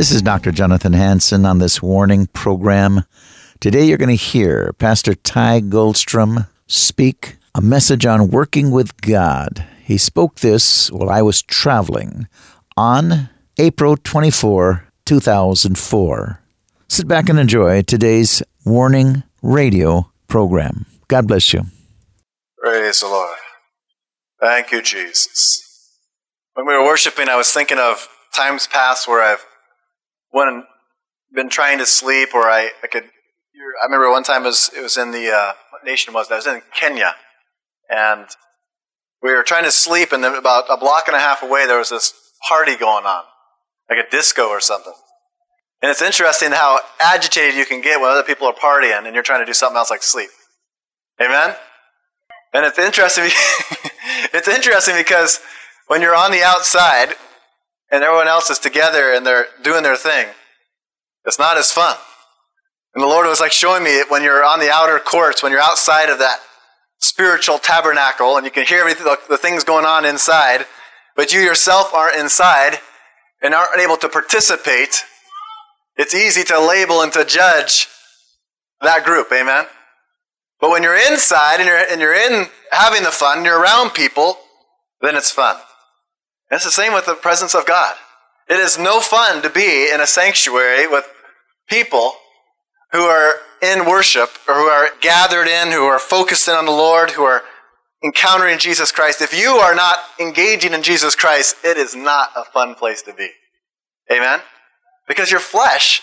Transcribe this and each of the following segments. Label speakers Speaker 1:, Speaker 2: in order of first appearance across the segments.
Speaker 1: This is Dr. Jonathan Hansen on this warning program. Today you're going to hear Pastor Ty Gulstrom speak a message on working with God he spoke this while I was traveling on April 24, 2004. Sit back and enjoy today's Warning Radio program. God bless you.
Speaker 2: Praise the Lord. Thank you, Jesus. When we were worshiping, I was thinking of times past where I've one been trying to sleep, or I, I could. I remember one time it was, it was in the uh, what nation was that? I was in Kenya, and we were trying to sleep, and then about a block and a half away, there was this party going on, like a disco or something. And it's interesting how agitated you can get when other people are partying and you're trying to do something else like sleep. Amen? And it's interesting. it's interesting because when you're on the outside and everyone else is together and they're doing their thing, it's not as fun. And the Lord was like showing me it when you're on the outer courts, when you're outside of that spiritual tabernacle and you can hear everything, the things going on inside, but you yourself aren't inside and aren't able to participate, it's easy to label and to judge that group. Amen? But when you're inside and you're, and you're in having the fun, you're around people, then it's fun. It's the same with the presence of God. It is no fun to be in a sanctuary with people who are in worship or who are gathered in, who are focused in on the Lord, who are encountering Jesus Christ, if you are not engaging in Jesus Christ, it is not a fun place to be. Amen? Because your flesh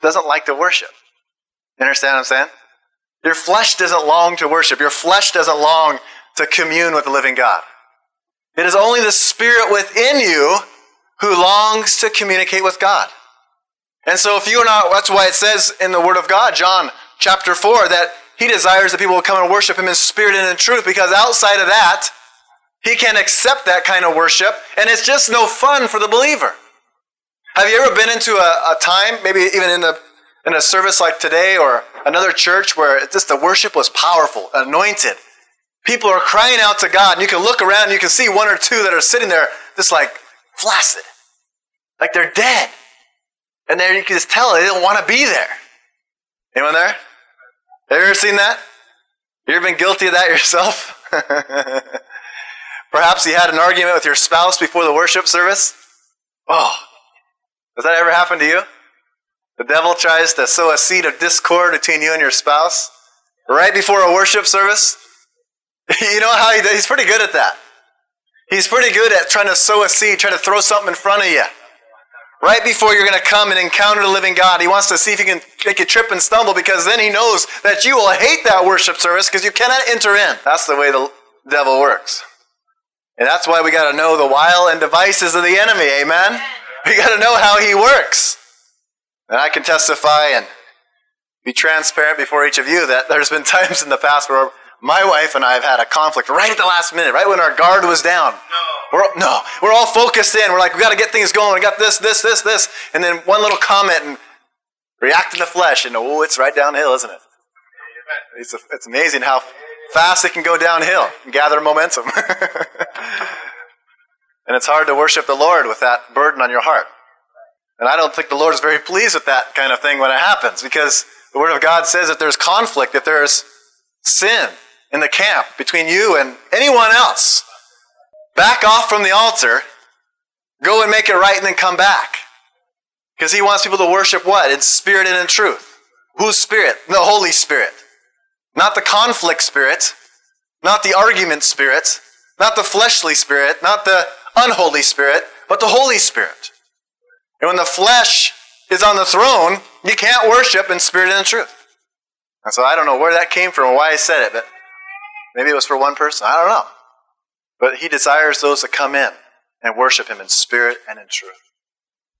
Speaker 2: doesn't like to worship. You understand what I'm saying? Your flesh doesn't long to worship. Your flesh doesn't long to commune with the living God. It is only the Spirit within you who longs to communicate with God. And so if you are not, that's why it says in the Word of God, John chapter 4, that he desires that people will come and worship him in spirit and in truth, because outside of that, he can't accept that kind of worship, and it's just no fun for the believer. Have you ever been into a, a time, maybe even in a, in a service like today or another church where just the worship was powerful, anointed? People are crying out to God, and you can look around and you can see one or two that are sitting there just like flaccid, like they're dead. And there you can just tell they don't want to be there. Anyone there? Have you ever seen that? You ever been guilty of that yourself? Perhaps you had an argument with your spouse before the worship service. Oh, does that ever happen to you? The devil tries to sow a seed of discord between you and your spouse right before a worship service. you know how he, he's pretty good at that. He's pretty good at trying to sow a seed, trying to throw something in front of you right before you're going to come and encounter the living God. He wants to see if he can make you trip and stumble because then he knows that you will hate that worship service because you cannot enter in. That's the way the devil works. And that's why we got to know the wile and devices of the enemy. Amen? We got to know how he works. And I can testify and be transparent before each of you that there's been times in the past where my wife and I have had a conflict right at the last minute, right when our guard was down. No. We're, no, we're all focused in. We're like, we got to get things going. We got this, this, this, this. And then one little comment and react in the flesh, and oh, it's right downhill, isn't it? It's, a, it's amazing how fast it can go downhill and gather momentum. and it's hard to worship the Lord with that burden on your heart. And I don't think the Lord is very pleased with that kind of thing when it happens because the Word of God says that there's conflict, that there's sin, in the camp between you and anyone else back off from the altar, go and make it right, and then come back. Because he wants people to worship what? In spirit and in truth. Whose spirit? The Holy Spirit. Not the conflict spirit, not the argument spirit, not the fleshly spirit, not the unholy spirit, but the Holy Spirit. And when the flesh is on the throne, you can't worship in spirit and in truth. And so I don't know where that came from or why I said it, but maybe it was for one person. I don't know. But he desires those to come in and worship him in spirit and in truth.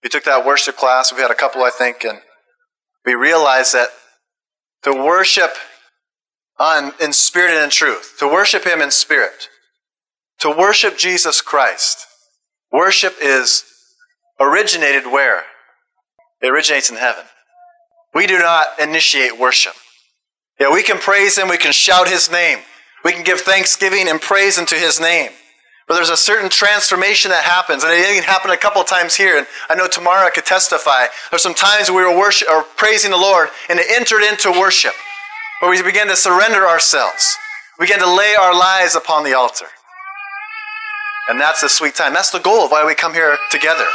Speaker 2: We took that worship class, we had a couple, I think, and we realized that to worship on, in spirit and in truth, to worship him in spirit, to worship Jesus Christ, worship is originated where? It originates in heaven. We do not initiate worship. Yeah, we can praise him, we can shout his name, we can give thanksgiving and praise unto his name. But there's a certain transformation that happens, and it even happened a couple times here. And I know Tamara could testify. There's some times we were worship or praising the Lord, and it entered into worship, where we began to surrender ourselves. We began to lay our lives upon the altar, and that's a sweet time. That's the goal of why we come here together.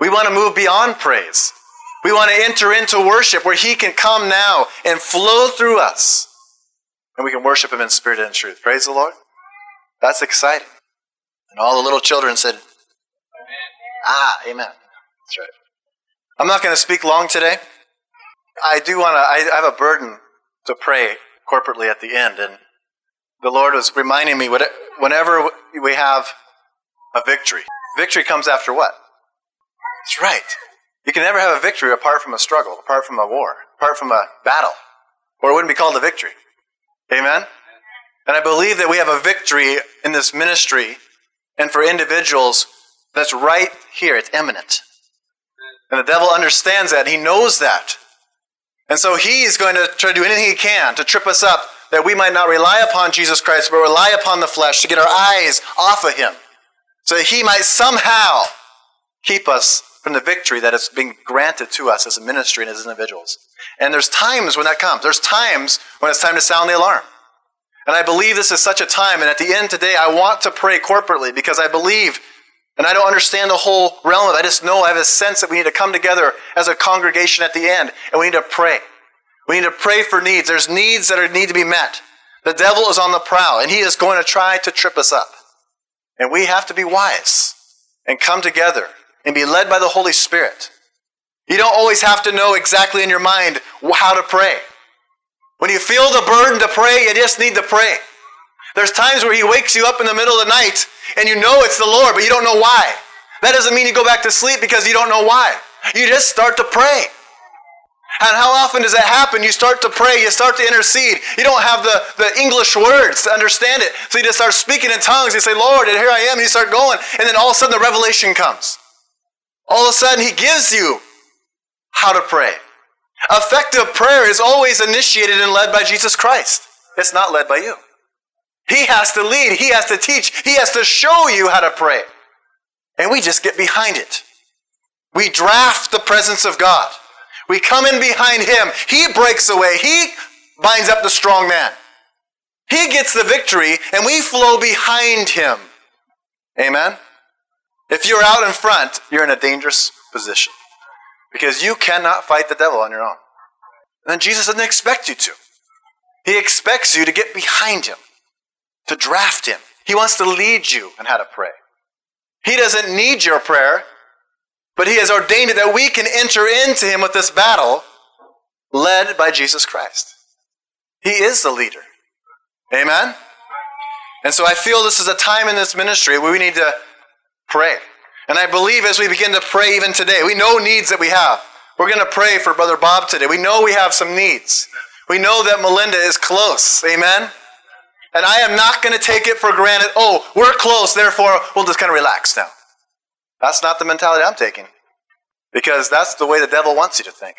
Speaker 2: We want to move beyond praise. We want to enter into worship where He can come now and flow through us, and we can worship Him in spirit and truth. Praise the Lord. That's exciting. And all the little children said. Ah, amen. That's right. I'm not going to speak long today. I do want to, I have a burden to pray corporately at the end. And the Lord was reminding me whenever we have a victory, victory comes after what? That's right. You can never have a victory apart from a struggle, apart from a war, apart from a battle, or it wouldn't be called a victory. Amen? And I believe that we have a victory in this ministry and for individuals that's right here. It's imminent. And the devil understands that. He knows that. And so he is going to try to do anything he can to trip us up that we might not rely upon Jesus Christ, but rely upon the flesh to get our eyes off of him. So that he might somehow keep us from the victory that is being granted to us as a ministry and as individuals. And there's times when that comes. There's times when it's time to sound the alarm. And I believe this is such a time. And at the end today, I want to pray corporately because I believe, and I don't understand the whole realm of it. I just know I have a sense that we need to come together as a congregation at the end and we need to pray. We need to pray for needs. There's needs that are, need to be met. The devil is on the prowl and he is going to try to trip us up. And we have to be wise and come together and be led by the Holy Spirit. You don't always have to know exactly in your mind how to pray. When you feel the burden to pray, you just need to pray. There's times where He wakes you up in the middle of the night and you know it's the Lord, but you don't know why. That doesn't mean you go back to sleep because you don't know why. You just start to pray. And how often does that happen? You start to pray, you start to intercede. You don't have the, the English words to understand it. So you just start speaking in tongues. You say, Lord, and here I am. And you start going. And then all of a sudden the revelation comes. All of a sudden He gives you how to pray. Effective prayer is always initiated and led by Jesus Christ. It's not led by you. He has to lead, He has to teach, He has to show you how to pray. And we just get behind it. We draft the presence of God. We come in behind Him. He breaks away, He binds up the strong man. He gets the victory, and we flow behind Him. Amen? If you're out in front, you're in a dangerous position. Because you cannot fight the devil on your own. And Jesus doesn't expect you to. He expects you to get behind him, to draft him. He wants to lead you in how to pray. He doesn't need your prayer, but he has ordained it that we can enter into him with this battle led by Jesus Christ. He is the leader. Amen? And so I feel this is a time in this ministry where we need to pray. And I believe as we begin to pray even today, we know needs that we have. We're going to pray for Brother Bob today. We know we have some needs. We know that Melinda is close. Amen? And I am not going to take it for granted. Oh, we're close, therefore we'll just kind of relax now. That's not the mentality I'm taking. Because that's the way the devil wants you to think.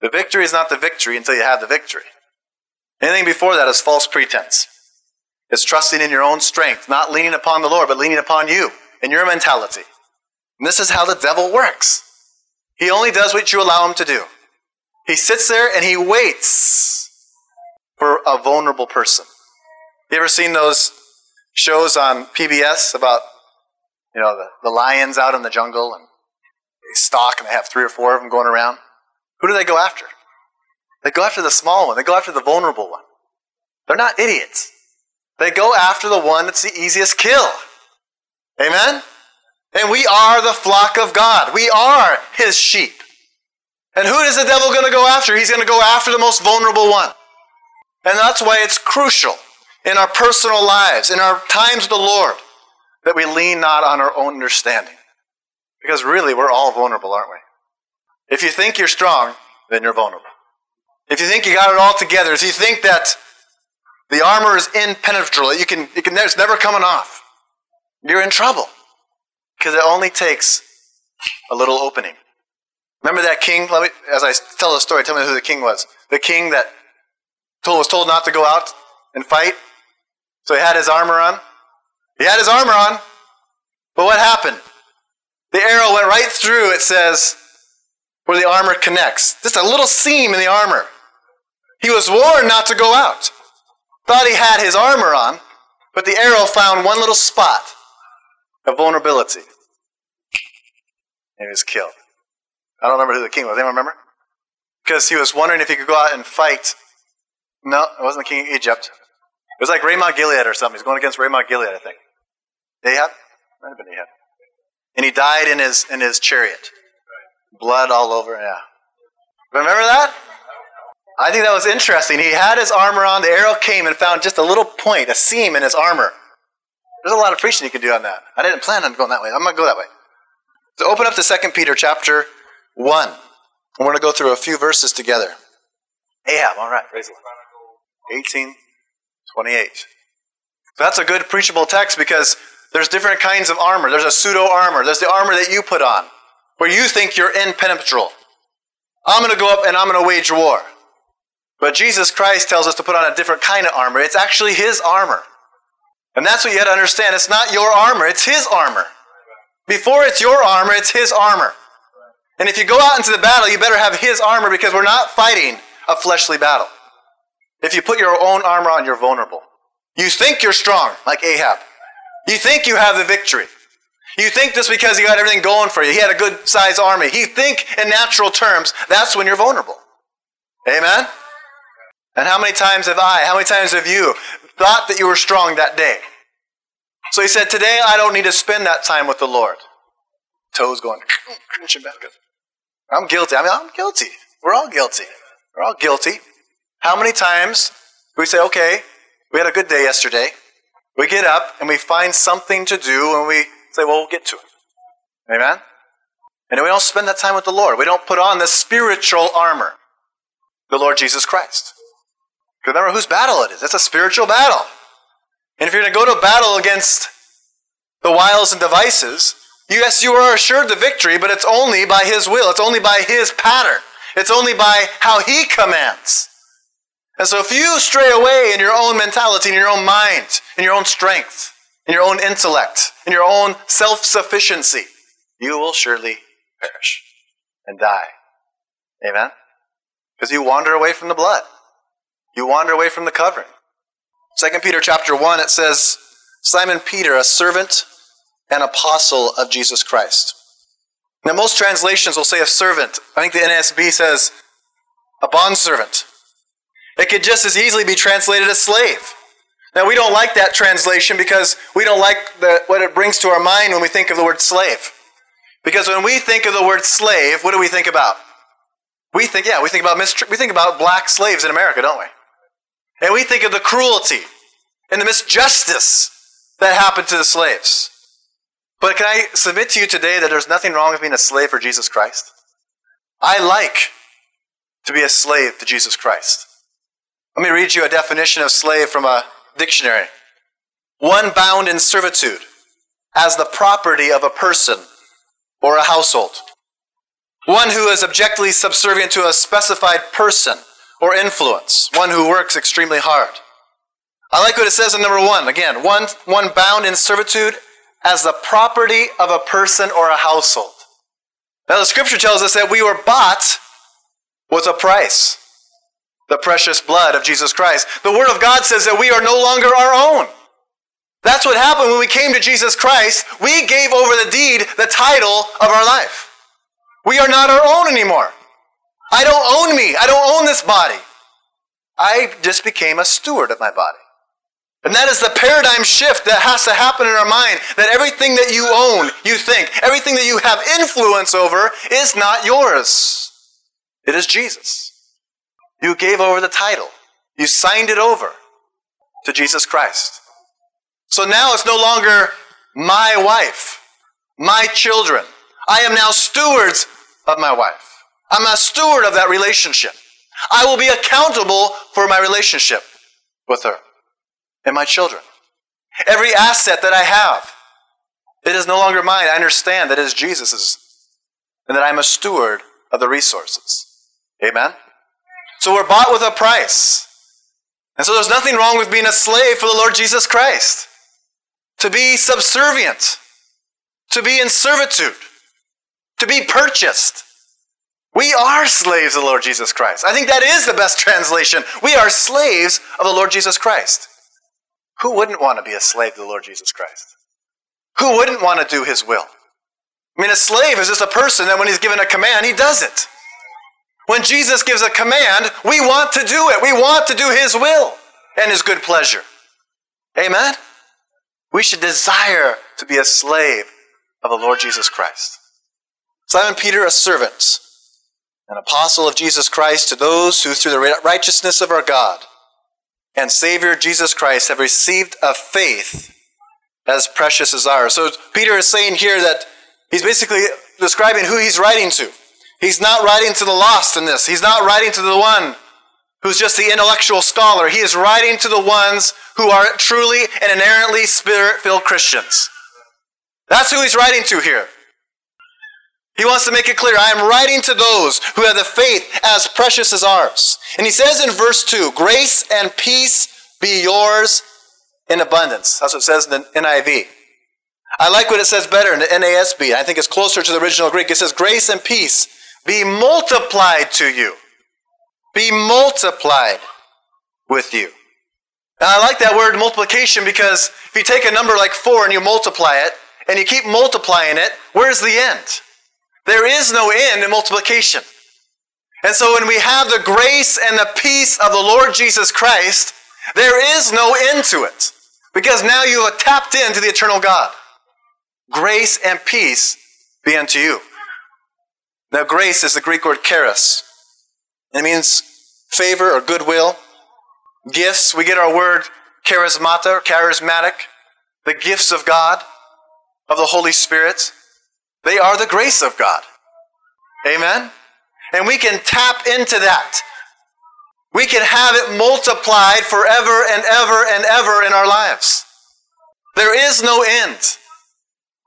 Speaker 2: The victory is not the victory until you have the victory. Anything before that is false pretense. It's trusting in your own strength, not leaning upon the Lord, but leaning upon you and your mentality. And this is how the devil works. He only does what you allow him to do. He sits there and he waits for a vulnerable person. You ever seen those shows on PBS about, you know, the, the lions out in the jungle and they stalk and they have three or four of them going around. Who do they go after? They go after the small one. They go after the vulnerable one. They're not idiots. They go after the one that's the easiest kill. Amen? And we are the flock of God. We are his sheep. And who is the devil going to go after? He's going to go after the most vulnerable one. And that's why it's crucial in our personal lives, in our times with the Lord, that we lean not on our own understanding. Because really, we're all vulnerable, aren't we? If you think you're strong, then you're vulnerable. If you think you got it all together, if you think that the armor is impenetrable, you can, you can, it's never coming off, you're in trouble. Because it only takes a little opening. Remember that king? Let me, as I tell the story, tell me who the king was. The king that told, was told not to go out and fight. So he had his armor on. He had his armor on. But what happened? The arrow went right through, it says, where the armor connects. Just a little seam in the armor. He was warned not to go out. Thought he had his armor on, but the arrow found one little spot of vulnerability. And he was killed. I don't remember who the king was. Anyone remember? Because he was wondering if he could go out and fight. No, it wasn't the king of Egypt. It was like Ramoth Gilead or something. He's going against Ramoth Gilead, I think. Ahab? Might have been Ahab. And he died in his in his chariot. Blood all over, yeah. Remember that? I think that was interesting. He had his armor on, the arrow came and found just a little point, a seam in his armor. There's a lot of preaching you can do on that. I didn't plan on going that way. I'm going to go that way. So open up to 2 Peter chapter 1. We're going to go through a few verses together. Ahab, all right, praise the Lord. 18, 28. So that's a good preachable text because there's different kinds of armor. There's a pseudo armor. There's the armor that you put on, where you think you're impenetrable. I'm going to go up and I'm going to wage war. But Jesus Christ tells us to put on a different kind of armor. It's actually His armor. And that's what you have to understand. It's not your armor, it's His armor. Before it's your armor, it's His armor. And if you go out into the battle, you better have His armor because we're not fighting a fleshly battle. If you put your own armor on, you're vulnerable. You think you're strong, like Ahab. You think you have the victory. You think just because you got everything going for you, he had a good sized army. You think in natural terms, that's when you're vulnerable. Amen? And how many times have I, how many times have you thought that you were strong that day? So he said, Today I don't need to spend that time with the Lord. Toes going, crunching back. I'm guilty. I mean, I'm guilty. We're all guilty. We're all guilty. How many times we say, okay, we had a good day yesterday. We get up and we find something to do and we say, well, we'll get to it. Amen? And we don't spend that time with the Lord. We don't put on the spiritual armor, the Lord Jesus Christ. Remember whose battle it is. It's a spiritual battle. And if you're going to go to battle against the wiles and devices, yes, you are assured the victory, but it's only by His will. It's only by His pattern. It's only by how He commands. And so if you stray away in your own mentality, in your own mind, in your own strength, in your own intellect, in your own self sufficiency, you will surely perish and die. Amen? Because you wander away from the blood. You wander away from the covering. 2 Peter chapter 1, it says, Simon Peter, a servant and apostle of Jesus Christ. Now, most translations will say a servant. I think the NASB says a bondservant. It could just as easily be translated as slave. Now, we don't like that translation because we don't like the, what it brings to our mind when we think of the word slave. Because when we think of the word slave, what do we think about? We think, yeah, we think about we think about black slaves in America, don't we? And we think of the cruelty and the misjustice that happened to the slaves. But can I submit to you today that there's nothing wrong with being a slave for Jesus Christ? I like to be a slave to Jesus Christ. Let me read you a definition of slave from a dictionary. One bound in servitude as the property of a person or a household. One who is objectively subservient to a specified person or influence, one who works extremely hard. I like what it says in number one. Again, one, one bound in servitude as the property of a person or a household. Now, the scripture tells us that we were bought with a price the precious blood of Jesus Christ. The Word of God says that we are no longer our own. That's what happened when we came to Jesus Christ. We gave over the deed, the title of our life. We are not our own anymore. I don't own me. I don't own this body. I just became a steward of my body. And that is the paradigm shift that has to happen in our mind that everything that you own, you think, everything that you have influence over is not yours. It is Jesus. You gave over the title, you signed it over to Jesus Christ. So now it's no longer my wife, my children. I am now stewards of my wife. I'm a steward of that relationship. I will be accountable for my relationship with her and my children. Every asset that I have, it is no longer mine. I understand that it is Jesus's and that I'm a steward of the resources. Amen? So we're bought with a price. And so there's nothing wrong with being a slave for the Lord Jesus Christ. To be subservient, to be in servitude, to be purchased. We are slaves of the Lord Jesus Christ. I think that is the best translation. We are slaves of the Lord Jesus Christ. Who wouldn't want to be a slave to the Lord Jesus Christ? Who wouldn't want to do his will? I mean, a slave is just a person that when he's given a command, he does it. When Jesus gives a command, we want to do it. We want to do his will and his good pleasure. Amen? We should desire to be a slave of the Lord Jesus Christ. Simon Peter, a servant, an apostle of Jesus Christ to those who, through the righteousness of our God, and Savior Jesus Christ have received a faith as precious as ours. So Peter is saying here that he's basically describing who he's writing to. He's not writing to the lost in this. He's not writing to the one who's just the intellectual scholar. He is writing to the ones who are truly and inherently spirit filled Christians. That's who he's writing to here. He wants to make it clear I am writing to those who have the faith as precious as ours. And he says in verse 2 Grace and peace be yours in abundance. That's what it says in the NIV. I like what it says better in the NASB. I think it's closer to the original Greek. It says, Grace and peace be multiplied to you. Be multiplied with you. And I like that word multiplication because if you take a number like four and you multiply it, and you keep multiplying it, where's the end? There is no end in multiplication. And so when we have the grace and the peace of the Lord Jesus Christ, there is no end to it. Because now you have tapped into the eternal God. Grace and peace be unto you. Now, grace is the Greek word charis. It means favor or goodwill. Gifts, we get our word charismata charismatic, the gifts of God, of the Holy Spirit. They are the grace of God. Amen? And we can tap into that. We can have it multiplied forever and ever and ever in our lives. There is no end.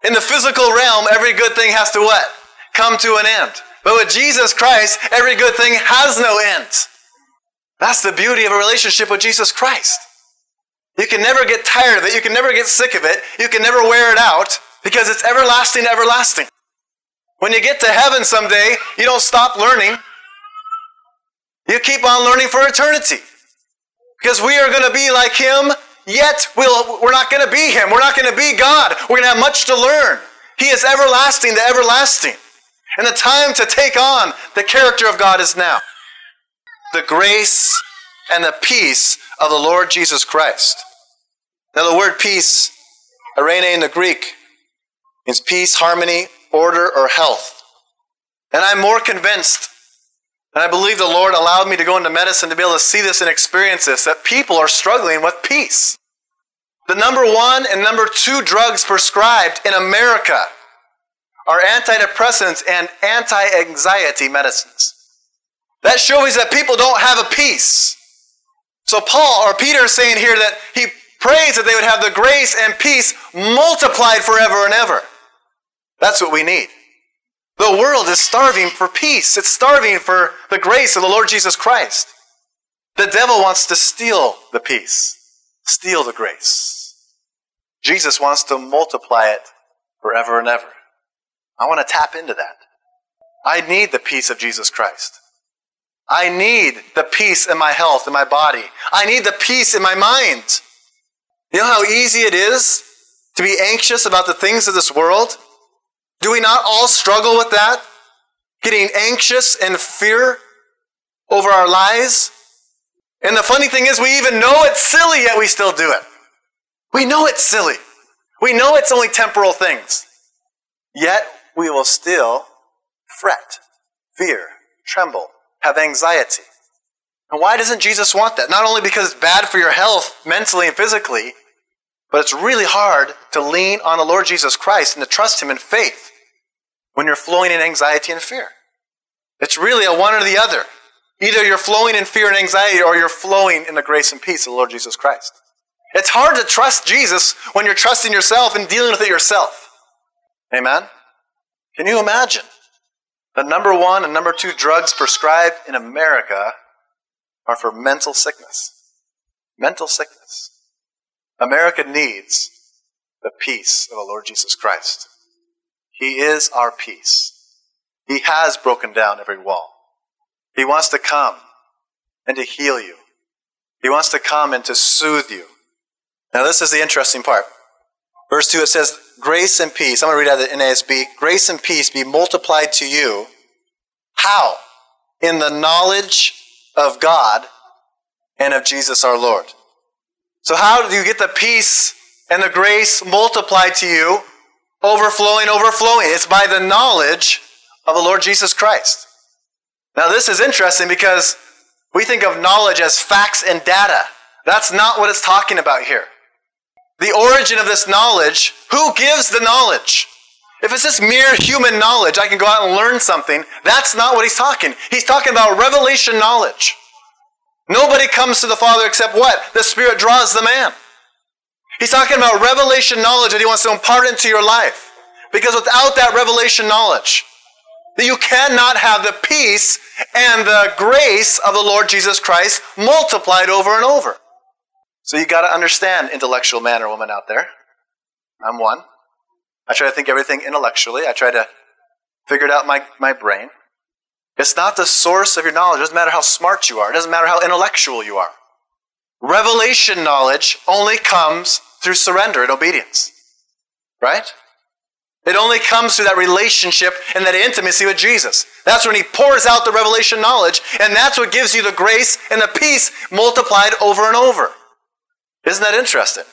Speaker 2: In the physical realm, every good thing has to what? Come to an end. But with Jesus Christ, every good thing has no end. That's the beauty of a relationship with Jesus Christ. You can never get tired of it. You can never get sick of it. You can never wear it out because it's everlasting, everlasting. When you get to heaven someday, you don't stop learning. You keep on learning for eternity. Because we are going to be like Him, yet we'll, we're not going to be Him. We're not going to be God. We're going to have much to learn. He is everlasting, the everlasting. And the time to take on the character of God is now. The grace and the peace of the Lord Jesus Christ. Now, the word peace, eirene in the Greek, is peace, harmony, order, or health. And I'm more convinced, and I believe the Lord allowed me to go into medicine to be able to see this and experience this, that people are struggling with peace. The number one and number two drugs prescribed in America are antidepressants and anti anxiety medicines. That shows that people don't have a peace. So, Paul or Peter is saying here that he prays that they would have the grace and peace multiplied forever and ever. That's what we need. The world is starving for peace. It's starving for the grace of the Lord Jesus Christ. The devil wants to steal the peace, steal the grace. Jesus wants to multiply it forever and ever. I want to tap into that. I need the peace of Jesus Christ. I need the peace in my health, in my body. I need the peace in my mind. You know how easy it is to be anxious about the things of this world? Do we not all struggle with that? Getting anxious and fear over our lives? And the funny thing is, we even know it's silly, yet we still do it. We know it's silly. We know it's only temporal things. Yet we will still fret, fear, tremble, have anxiety. And why doesn't Jesus want that? Not only because it's bad for your health mentally and physically, but it's really hard to lean on the Lord Jesus Christ and to trust Him in faith when you're flowing in anxiety and fear. It's really a one or the other. Either you're flowing in fear and anxiety or you're flowing in the grace and peace of the Lord Jesus Christ. It's hard to trust Jesus when you're trusting yourself and dealing with it yourself. Amen? Can you imagine? The number one and number two drugs prescribed in America are for mental sickness. Mental sickness. America needs the peace of the Lord Jesus Christ. He is our peace. He has broken down every wall. He wants to come and to heal you. He wants to come and to soothe you. Now, this is the interesting part. Verse 2, it says, Grace and peace. I'm going to read out the NASB. Grace and peace be multiplied to you. How? In the knowledge of God and of Jesus our Lord. So, how do you get the peace and the grace multiplied to you? Overflowing, overflowing. It's by the knowledge of the Lord Jesus Christ. Now, this is interesting because we think of knowledge as facts and data. That's not what it's talking about here. The origin of this knowledge, who gives the knowledge? If it's just mere human knowledge, I can go out and learn something, that's not what he's talking. He's talking about revelation knowledge. Nobody comes to the Father except what? The Spirit draws the man. He's talking about revelation knowledge that he wants to impart into your life. Because without that revelation knowledge, that you cannot have the peace and the grace of the Lord Jesus Christ multiplied over and over. So you got to understand, intellectual man or woman out there. I'm one. I try to think everything intellectually. I try to figure it out my, my brain. It's not the source of your knowledge. It doesn't matter how smart you are. It doesn't matter how intellectual you are. Revelation knowledge only comes through surrender and obedience. Right? It only comes through that relationship and that intimacy with Jesus. That's when He pours out the revelation knowledge, and that's what gives you the grace and the peace multiplied over and over. Isn't that interesting?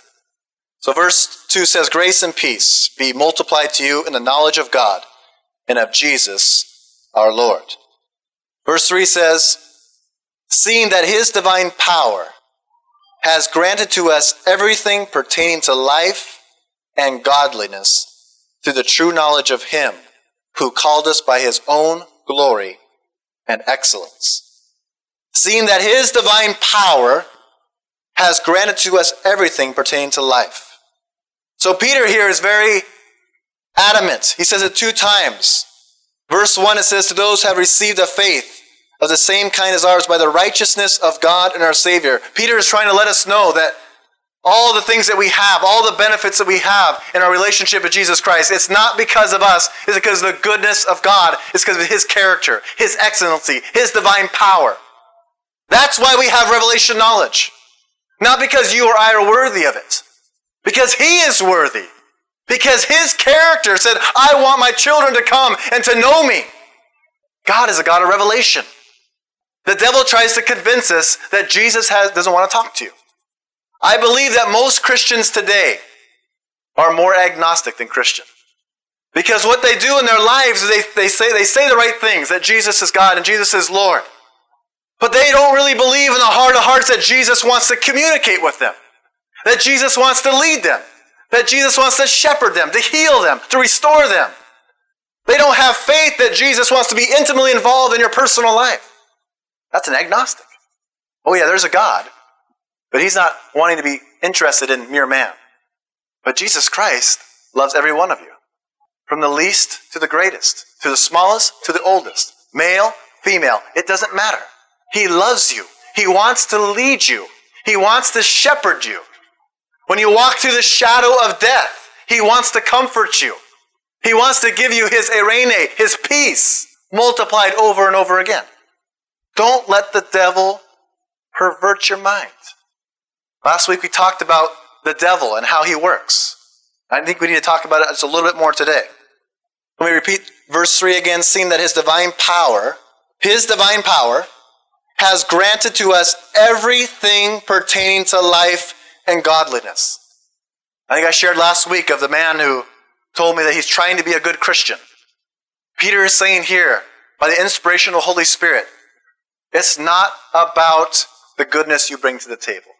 Speaker 2: So, verse 2 says, Grace and peace be multiplied to you in the knowledge of God and of Jesus our Lord. Verse 3 says, Seeing that his divine power has granted to us everything pertaining to life and godliness through the true knowledge of him who called us by his own glory and excellence. Seeing that his divine power has granted to us everything pertaining to life. So Peter here is very adamant. He says it two times. Verse 1 it says, To those who have received a faith of the same kind as ours by the righteousness of God and our Savior. Peter is trying to let us know that all the things that we have, all the benefits that we have in our relationship with Jesus Christ, it's not because of us, it's because of the goodness of God. It's because of His character, His excellency, His divine power. That's why we have revelation knowledge. Not because you or I are worthy of it. Because He is worthy. Because His character said, I want my children to come and to know me. God is a God of revelation. The devil tries to convince us that Jesus has, doesn't want to talk to you. I believe that most Christians today are more agnostic than Christian. Because what they do in their lives is they, they, say, they say the right things, that Jesus is God and Jesus is Lord. But they don't really believe in the heart of hearts that Jesus wants to communicate with them, that Jesus wants to lead them, that Jesus wants to shepherd them, to heal them, to restore them. They don't have faith that Jesus wants to be intimately involved in your personal life. That's an agnostic. Oh, yeah, there's a God, but he's not wanting to be interested in mere man. But Jesus Christ loves every one of you, from the least to the greatest, to the smallest to the oldest, male, female, it doesn't matter. He loves you. He wants to lead you. He wants to shepherd you. When you walk through the shadow of death, He wants to comfort you. He wants to give you His eirene, His peace, multiplied over and over again. Don't let the devil pervert your mind. Last week we talked about the devil and how he works. I think we need to talk about it just a little bit more today. Let me repeat verse 3 again, seeing that his divine power, his divine power, has granted to us everything pertaining to life and godliness. I think I shared last week of the man who told me that he's trying to be a good Christian. Peter is saying here, by the inspiration of the Holy Spirit, it's not about the goodness you bring to the table.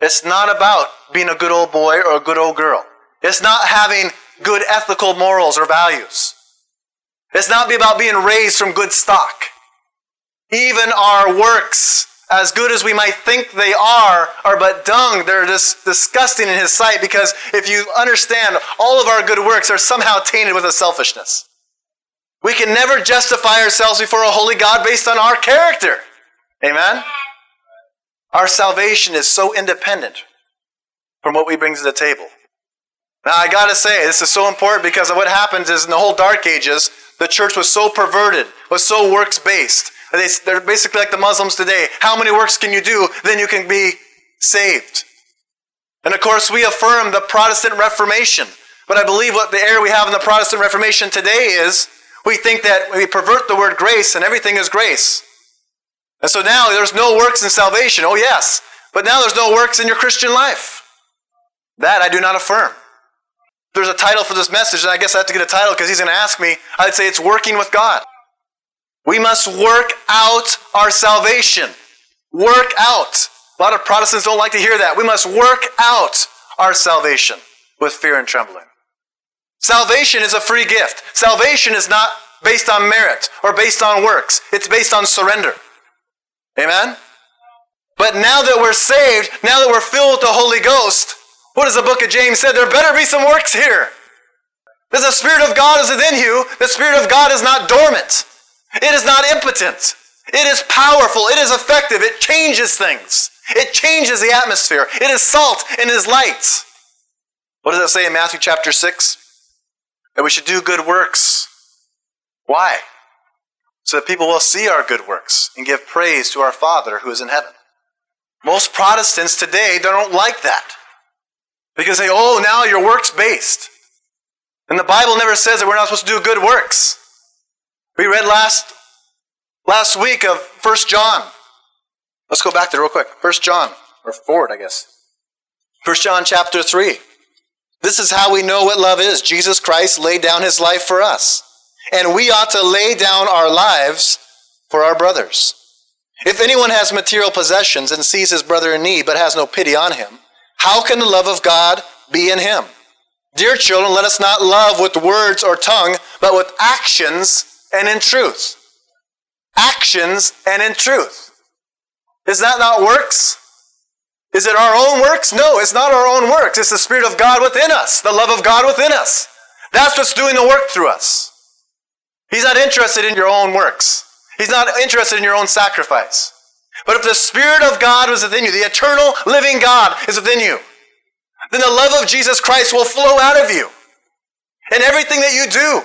Speaker 2: It's not about being a good old boy or a good old girl. It's not having good ethical morals or values. It's not about being raised from good stock. Even our works, as good as we might think they are, are but dung. They're just disgusting in His sight because if you understand, all of our good works are somehow tainted with a selfishness. We can never justify ourselves before a holy God based on our character. Amen? Our salvation is so independent from what we bring to the table. Now, I got to say, this is so important because what happens is in the whole Dark Ages, the church was so perverted, was so works based. They, they're basically like the Muslims today. How many works can you do? Then you can be saved. And of course, we affirm the Protestant Reformation. But I believe what the error we have in the Protestant Reformation today is we think that we pervert the word grace and everything is grace. And so now there's no works in salvation. Oh, yes. But now there's no works in your Christian life. That I do not affirm there's a title for this message, and I guess I have to get a title because he's going to ask me. I'd say it's working with God. We must work out our salvation. Work out. A lot of Protestants don't like to hear that. We must work out our salvation with fear and trembling. Salvation is a free gift. Salvation is not based on merit or based on works. It's based on surrender. Amen? But now that we're saved, now that we're filled with the Holy Ghost, what does the book of James say? There better be some works here. Because the Spirit of God is within you. The Spirit of God is not dormant. It is not impotent. It is powerful. It is effective. It changes things. It changes the atmosphere. It is salt and it is light. What does it say in Matthew chapter 6? That we should do good works. Why? So that people will see our good works and give praise to our Father who is in heaven. Most Protestants today don't like that. Because they, oh, now you're works based. And the Bible never says that we're not supposed to do good works. We read last, last week of 1 John. Let's go back there real quick. 1 John, or forward, I guess. 1 John chapter 3. This is how we know what love is. Jesus Christ laid down his life for us. And we ought to lay down our lives for our brothers. If anyone has material possessions and sees his brother in need but has no pity on him, how can the love of God be in him? Dear children, let us not love with words or tongue, but with actions and in truth. Actions and in truth. Is that not works? Is it our own works? No, it's not our own works. It's the Spirit of God within us, the love of God within us. That's what's doing the work through us. He's not interested in your own works. He's not interested in your own sacrifice. But if the Spirit of God is within you, the eternal living God is within you, then the love of Jesus Christ will flow out of you. And everything that you do.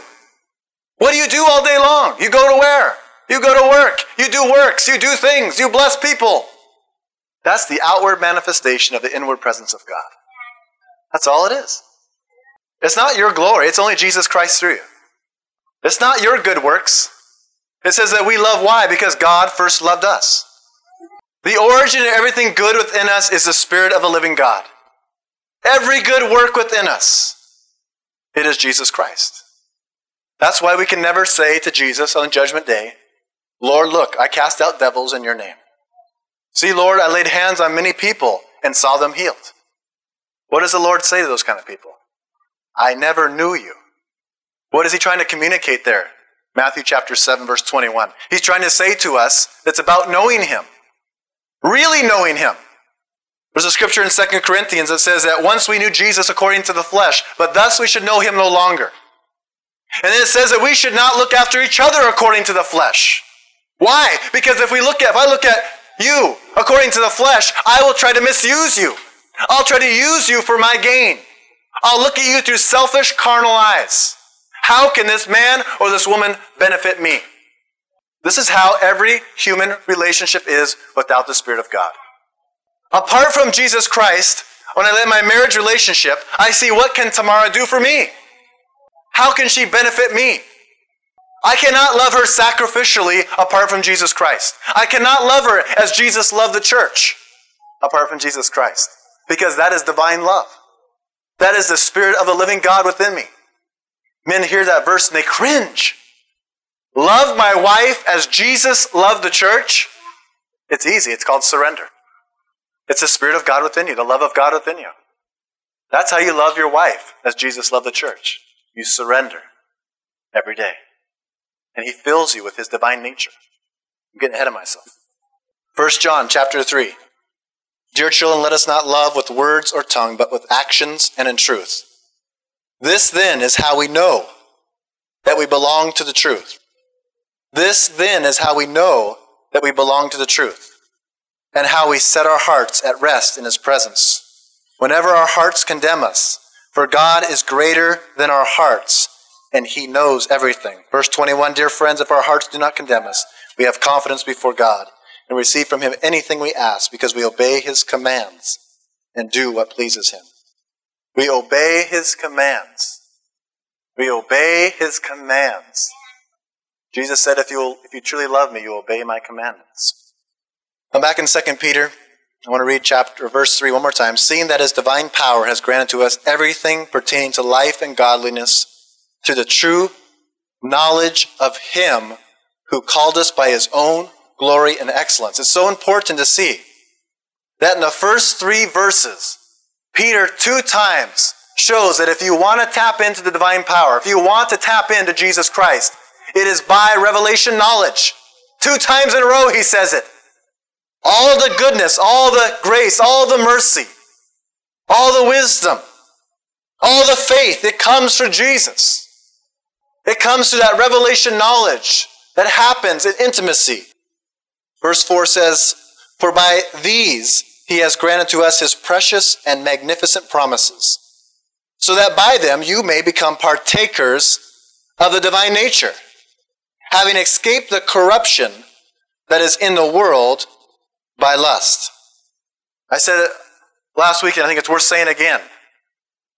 Speaker 2: What do you do all day long? You go to where? You go to work. You do works. You do things. You bless people. That's the outward manifestation of the inward presence of God. That's all it is. It's not your glory. It's only Jesus Christ through you. It's not your good works. It says that we love why? Because God first loved us. The origin of everything good within us is the Spirit of the living God. Every good work within us, it is Jesus Christ. That's why we can never say to Jesus on Judgment Day, Lord, look, I cast out devils in your name. See, Lord, I laid hands on many people and saw them healed. What does the Lord say to those kind of people? I never knew you. What is he trying to communicate there? Matthew chapter 7, verse 21. He's trying to say to us it's about knowing him. Really knowing him. There's a scripture in 2 Corinthians that says that once we knew Jesus according to the flesh, but thus we should know him no longer. And then it says that we should not look after each other according to the flesh. Why? Because if we look at, if I look at you according to the flesh, I will try to misuse you. I'll try to use you for my gain. I'll look at you through selfish, carnal eyes. How can this man or this woman benefit me? This is how every human relationship is without the Spirit of God. Apart from Jesus Christ, when I at my marriage relationship, I see what can Tamara do for me? How can she benefit me? I cannot love her sacrificially apart from Jesus Christ. I cannot love her as Jesus loved the church apart from Jesus Christ. Because that is divine love. That is the Spirit of the living God within me. Men hear that verse and they cringe. Love my wife as Jesus loved the church. It's easy. It's called surrender. It's the Spirit of God within you, the love of God within you. That's how you love your wife as Jesus loved the church. You surrender every day. And He fills you with His divine nature. I'm getting ahead of myself. 1 John chapter 3. Dear children, let us not love with words or tongue, but with actions and in truth. This then is how we know that we belong to the truth. This then is how we know that we belong to the truth, and how we set our hearts at rest in His presence. Whenever our hearts condemn us, for God is greater than our hearts, and He knows everything. Verse 21 Dear friends, if our hearts do not condemn us, we have confidence before God and receive from Him anything we ask because we obey His commands and do what pleases Him. We obey His commands. We obey His commands. Jesus said, if you, if you truly love me, you obey my commandments. I'm back in 2 Peter. I want to read chapter, verse 3 one more time. Seeing that his divine power has granted to us everything pertaining to life and godliness to the true knowledge of him who called us by his own glory and excellence. It's so important to see that in the first three verses, Peter two times shows that if you want to tap into the divine power, if you want to tap into Jesus Christ, it is by revelation knowledge. Two times in a row he says it. All the goodness, all the grace, all the mercy, all the wisdom, all the faith, it comes through Jesus. It comes through that revelation knowledge that happens in intimacy. Verse 4 says, For by these he has granted to us his precious and magnificent promises, so that by them you may become partakers of the divine nature having escaped the corruption that is in the world by lust. I said it last week, and I think it's worth saying again.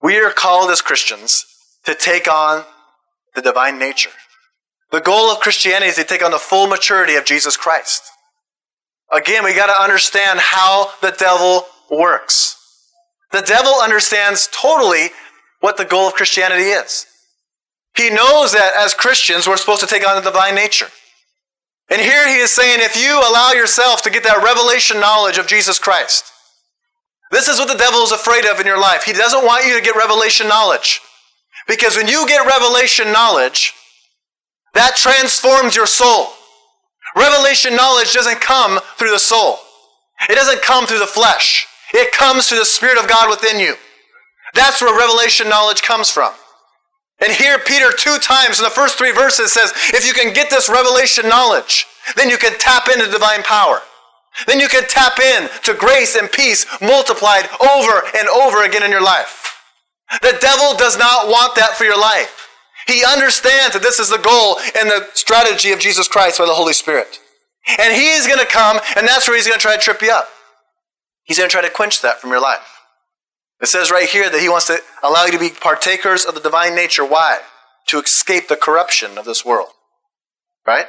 Speaker 2: We are called as Christians to take on the divine nature. The goal of Christianity is to take on the full maturity of Jesus Christ. Again, we got to understand how the devil works. The devil understands totally what the goal of Christianity is. He knows that as Christians, we're supposed to take on the divine nature. And here he is saying, if you allow yourself to get that revelation knowledge of Jesus Christ, this is what the devil is afraid of in your life. He doesn't want you to get revelation knowledge. Because when you get revelation knowledge, that transforms your soul. Revelation knowledge doesn't come through the soul. It doesn't come through the flesh. It comes through the Spirit of God within you. That's where revelation knowledge comes from. And here, Peter, two times in the first three verses, says, if you can get this revelation knowledge, then you can tap into divine power. Then you can tap in to grace and peace multiplied over and over again in your life. The devil does not want that for your life. He understands that this is the goal and the strategy of Jesus Christ by the Holy Spirit. And he is going to come, and that's where he's going to try to trip you up. He's going to try to quench that from your life. It says right here that he wants to allow you to be partakers of the divine nature. Why? To escape the corruption of this world. Right?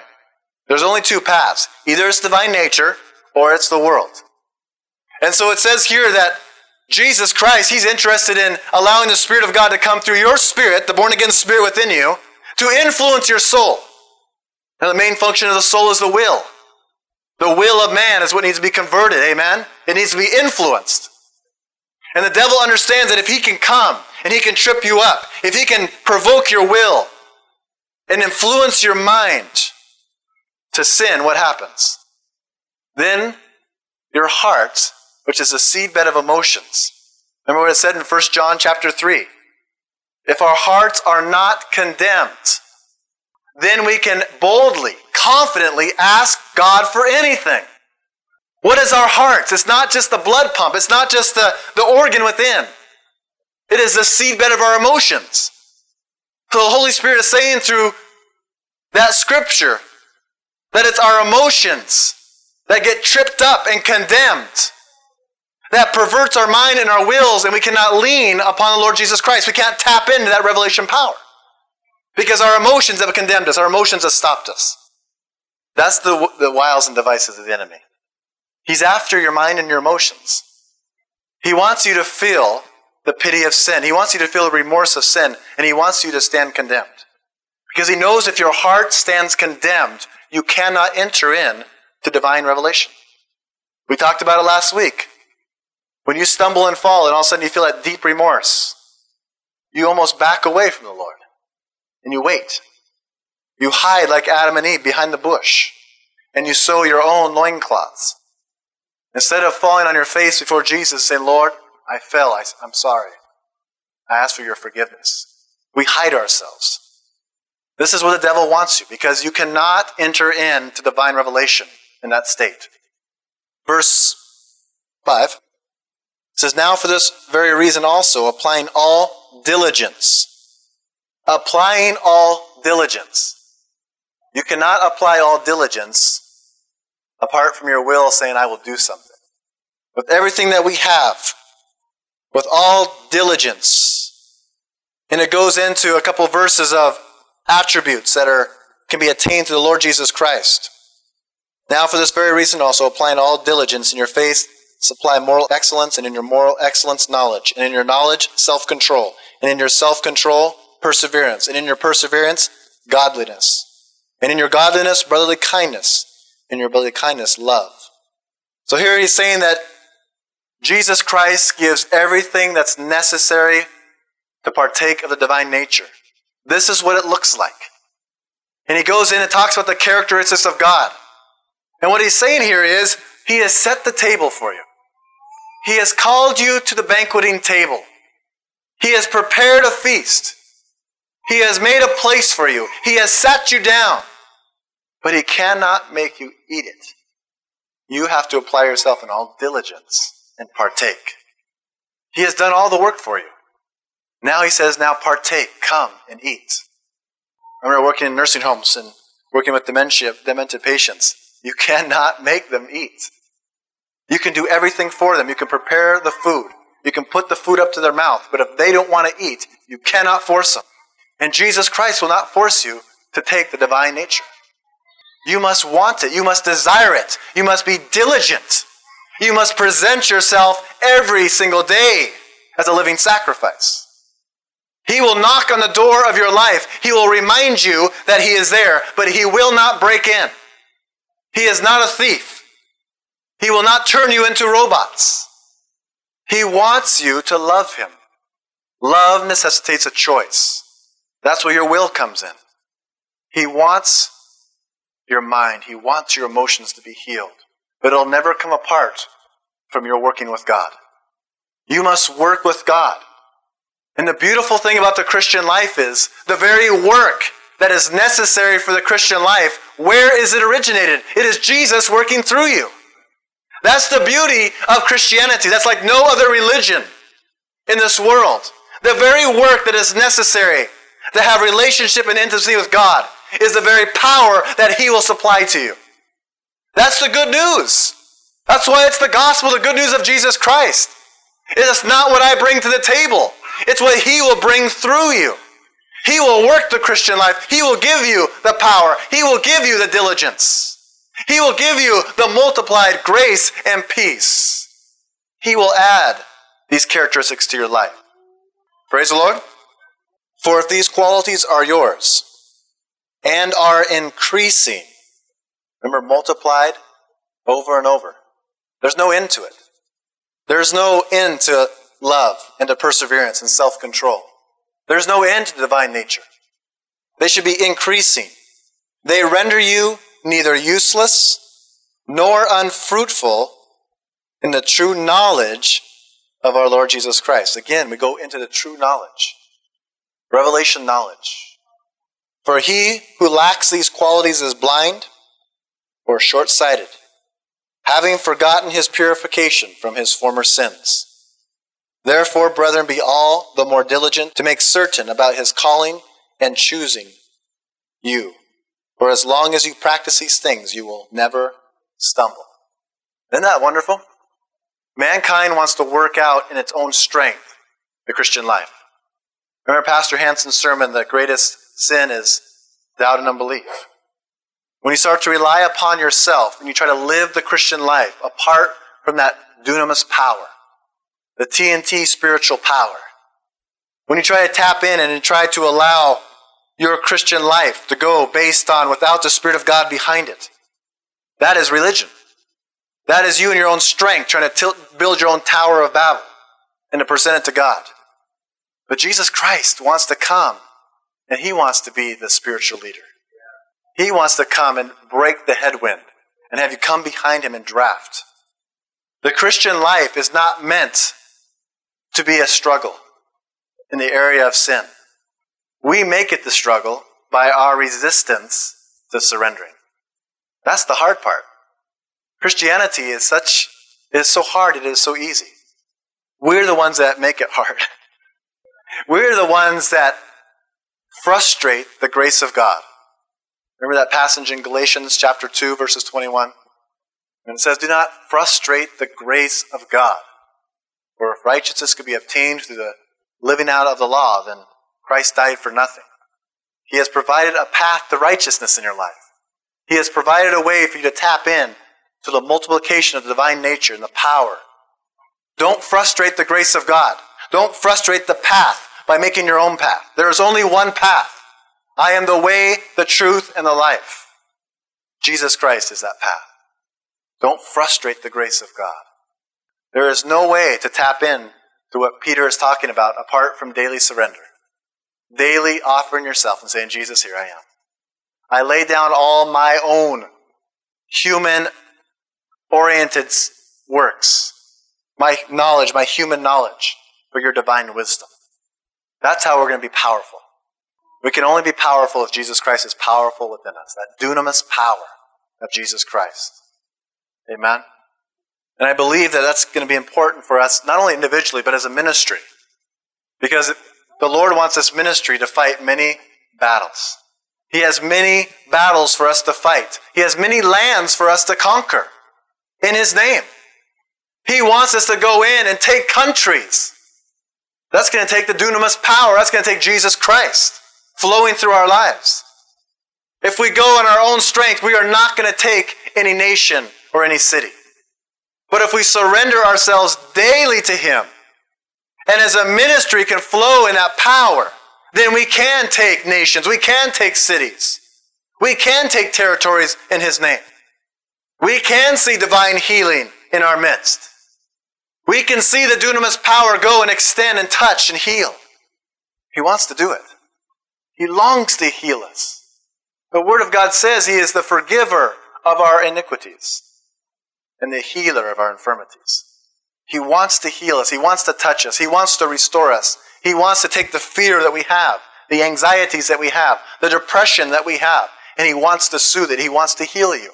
Speaker 2: There's only two paths. Either it's divine nature or it's the world. And so it says here that Jesus Christ, he's interested in allowing the Spirit of God to come through your spirit, the born again spirit within you, to influence your soul. And the main function of the soul is the will. The will of man is what needs to be converted. Amen? It needs to be influenced. And the devil understands that if he can come and he can trip you up, if he can provoke your will and influence your mind to sin, what happens? Then your heart, which is a seedbed of emotions. Remember what it said in 1 John chapter 3? If our hearts are not condemned, then we can boldly, confidently ask God for anything. What is our hearts? It's not just the blood pump, it's not just the, the organ within. It is the seedbed of our emotions. So the Holy Spirit is saying through that scripture that it's our emotions that get tripped up and condemned. that perverts our mind and our wills, and we cannot lean upon the Lord Jesus Christ. We can't tap into that revelation power because our emotions have condemned us, our emotions have stopped us. That's the, the wiles and devices of the enemy. He's after your mind and your emotions. He wants you to feel the pity of sin. He wants you to feel the remorse of sin, and he wants you to stand condemned. Because he knows if your heart stands condemned, you cannot enter in to divine revelation. We talked about it last week. When you stumble and fall, and all of a sudden you feel that deep remorse, you almost back away from the Lord and you wait. You hide like Adam and Eve behind the bush and you sew your own loincloths. Instead of falling on your face before Jesus saying, Lord, I fell. I, I'm sorry. I ask for your forgiveness. We hide ourselves. This is what the devil wants you because you cannot enter into divine revelation in that state. Verse 5 says, Now for this very reason also, applying all diligence. Applying all diligence. You cannot apply all diligence apart from your will saying, I will do something. With everything that we have, with all diligence. And it goes into a couple of verses of attributes that are can be attained through the Lord Jesus Christ. Now, for this very reason, also applying all diligence in your faith, supply moral excellence, and in your moral excellence, knowledge, and in your knowledge, self control, and in your self control, perseverance, and in your perseverance, godliness, and in your godliness, brotherly kindness, in your brotherly kindness, love. So here he's saying that Jesus Christ gives everything that's necessary to partake of the divine nature. This is what it looks like. And he goes in and talks about the characteristics of God. And what he's saying here is, he has set the table for you. He has called you to the banqueting table. He has prepared a feast. He has made a place for you. He has sat you down. But he cannot make you eat it. You have to apply yourself in all diligence and partake. He has done all the work for you. Now he says, now partake, come and eat. I remember working in nursing homes and working with dementia, demented patients. You cannot make them eat. You can do everything for them. You can prepare the food. You can put the food up to their mouth. But if they don't want to eat, you cannot force them. And Jesus Christ will not force you to take the divine nature. You must want it. You must desire it. You must be diligent. You must present yourself every single day as a living sacrifice. He will knock on the door of your life. He will remind you that He is there, but He will not break in. He is not a thief. He will not turn you into robots. He wants you to love Him. Love necessitates a choice. That's where your will comes in. He wants your mind, He wants your emotions to be healed, but it'll never come apart from your working with God. You must work with God. And the beautiful thing about the Christian life is the very work that is necessary for the Christian life, where is it originated? It is Jesus working through you. That's the beauty of Christianity. That's like no other religion in this world. The very work that is necessary to have relationship and intimacy with God is the very power that He will supply to you. That's the good news. That's why it's the gospel, the good news of Jesus Christ. It is not what I bring to the table. It's what He will bring through you. He will work the Christian life. He will give you the power. He will give you the diligence. He will give you the multiplied grace and peace. He will add these characteristics to your life. Praise the Lord. For if these qualities are yours and are increasing, remember, multiplied over and over, there's no end to it. There's no end to love and to perseverance and self control. There's no end to divine nature. They should be increasing. They render you neither useless nor unfruitful in the true knowledge of our Lord Jesus Christ. Again, we go into the true knowledge, revelation knowledge. For he who lacks these qualities is blind or short sighted, having forgotten his purification from his former sins. Therefore, brethren, be all the more diligent to make certain about his calling and choosing you. For as long as you practice these things, you will never stumble. Isn't that wonderful? Mankind wants to work out in its own strength the Christian life. Remember Pastor Hansen's sermon, the greatest sin is doubt and unbelief. When you start to rely upon yourself and you try to live the Christian life apart from that dunamis power, the TNT spiritual power, when you try to tap in and try to allow your Christian life to go based on without the Spirit of God behind it, that is religion. That is you and your own strength trying to tilt, build your own Tower of Babel and to present it to God. But Jesus Christ wants to come and he wants to be the spiritual leader. He wants to come and break the headwind and have you come behind him and draft. The Christian life is not meant to be a struggle in the area of sin. We make it the struggle by our resistance to surrendering. That's the hard part. Christianity is such is so hard, it is so easy. We're the ones that make it hard. We're the ones that frustrate the grace of God. Remember that passage in Galatians chapter 2, verses 21? And it says, Do not frustrate the grace of God. For if righteousness could be obtained through the living out of the law, then Christ died for nothing. He has provided a path to righteousness in your life. He has provided a way for you to tap in to the multiplication of the divine nature and the power. Don't frustrate the grace of God. Don't frustrate the path by making your own path. There is only one path. I am the way, the truth, and the life. Jesus Christ is that path. Don't frustrate the grace of God. There is no way to tap in to what Peter is talking about apart from daily surrender. Daily offering yourself and saying, Jesus, here I am. I lay down all my own human oriented works, my knowledge, my human knowledge, for your divine wisdom. That's how we're going to be powerful. We can only be powerful if Jesus Christ is powerful within us. That dunamis power of Jesus Christ. Amen? And I believe that that's going to be important for us, not only individually, but as a ministry. Because the Lord wants this ministry to fight many battles. He has many battles for us to fight. He has many lands for us to conquer in His name. He wants us to go in and take countries. That's going to take the dunamis power. That's going to take Jesus Christ flowing through our lives. If we go in our own strength, we are not going to take any nation or any city. But if we surrender ourselves daily to Him, and as a ministry can flow in that power, then we can take nations, we can take cities, we can take territories in His name. We can see divine healing in our midst. We can see the dunamis power go and extend and touch and heal. He wants to do it. He longs to heal us. The Word of God says He is the forgiver of our iniquities and the healer of our infirmities. He wants to heal us. He wants to touch us. He wants to restore us. He wants to take the fear that we have, the anxieties that we have, the depression that we have, and He wants to soothe it. He wants to heal you.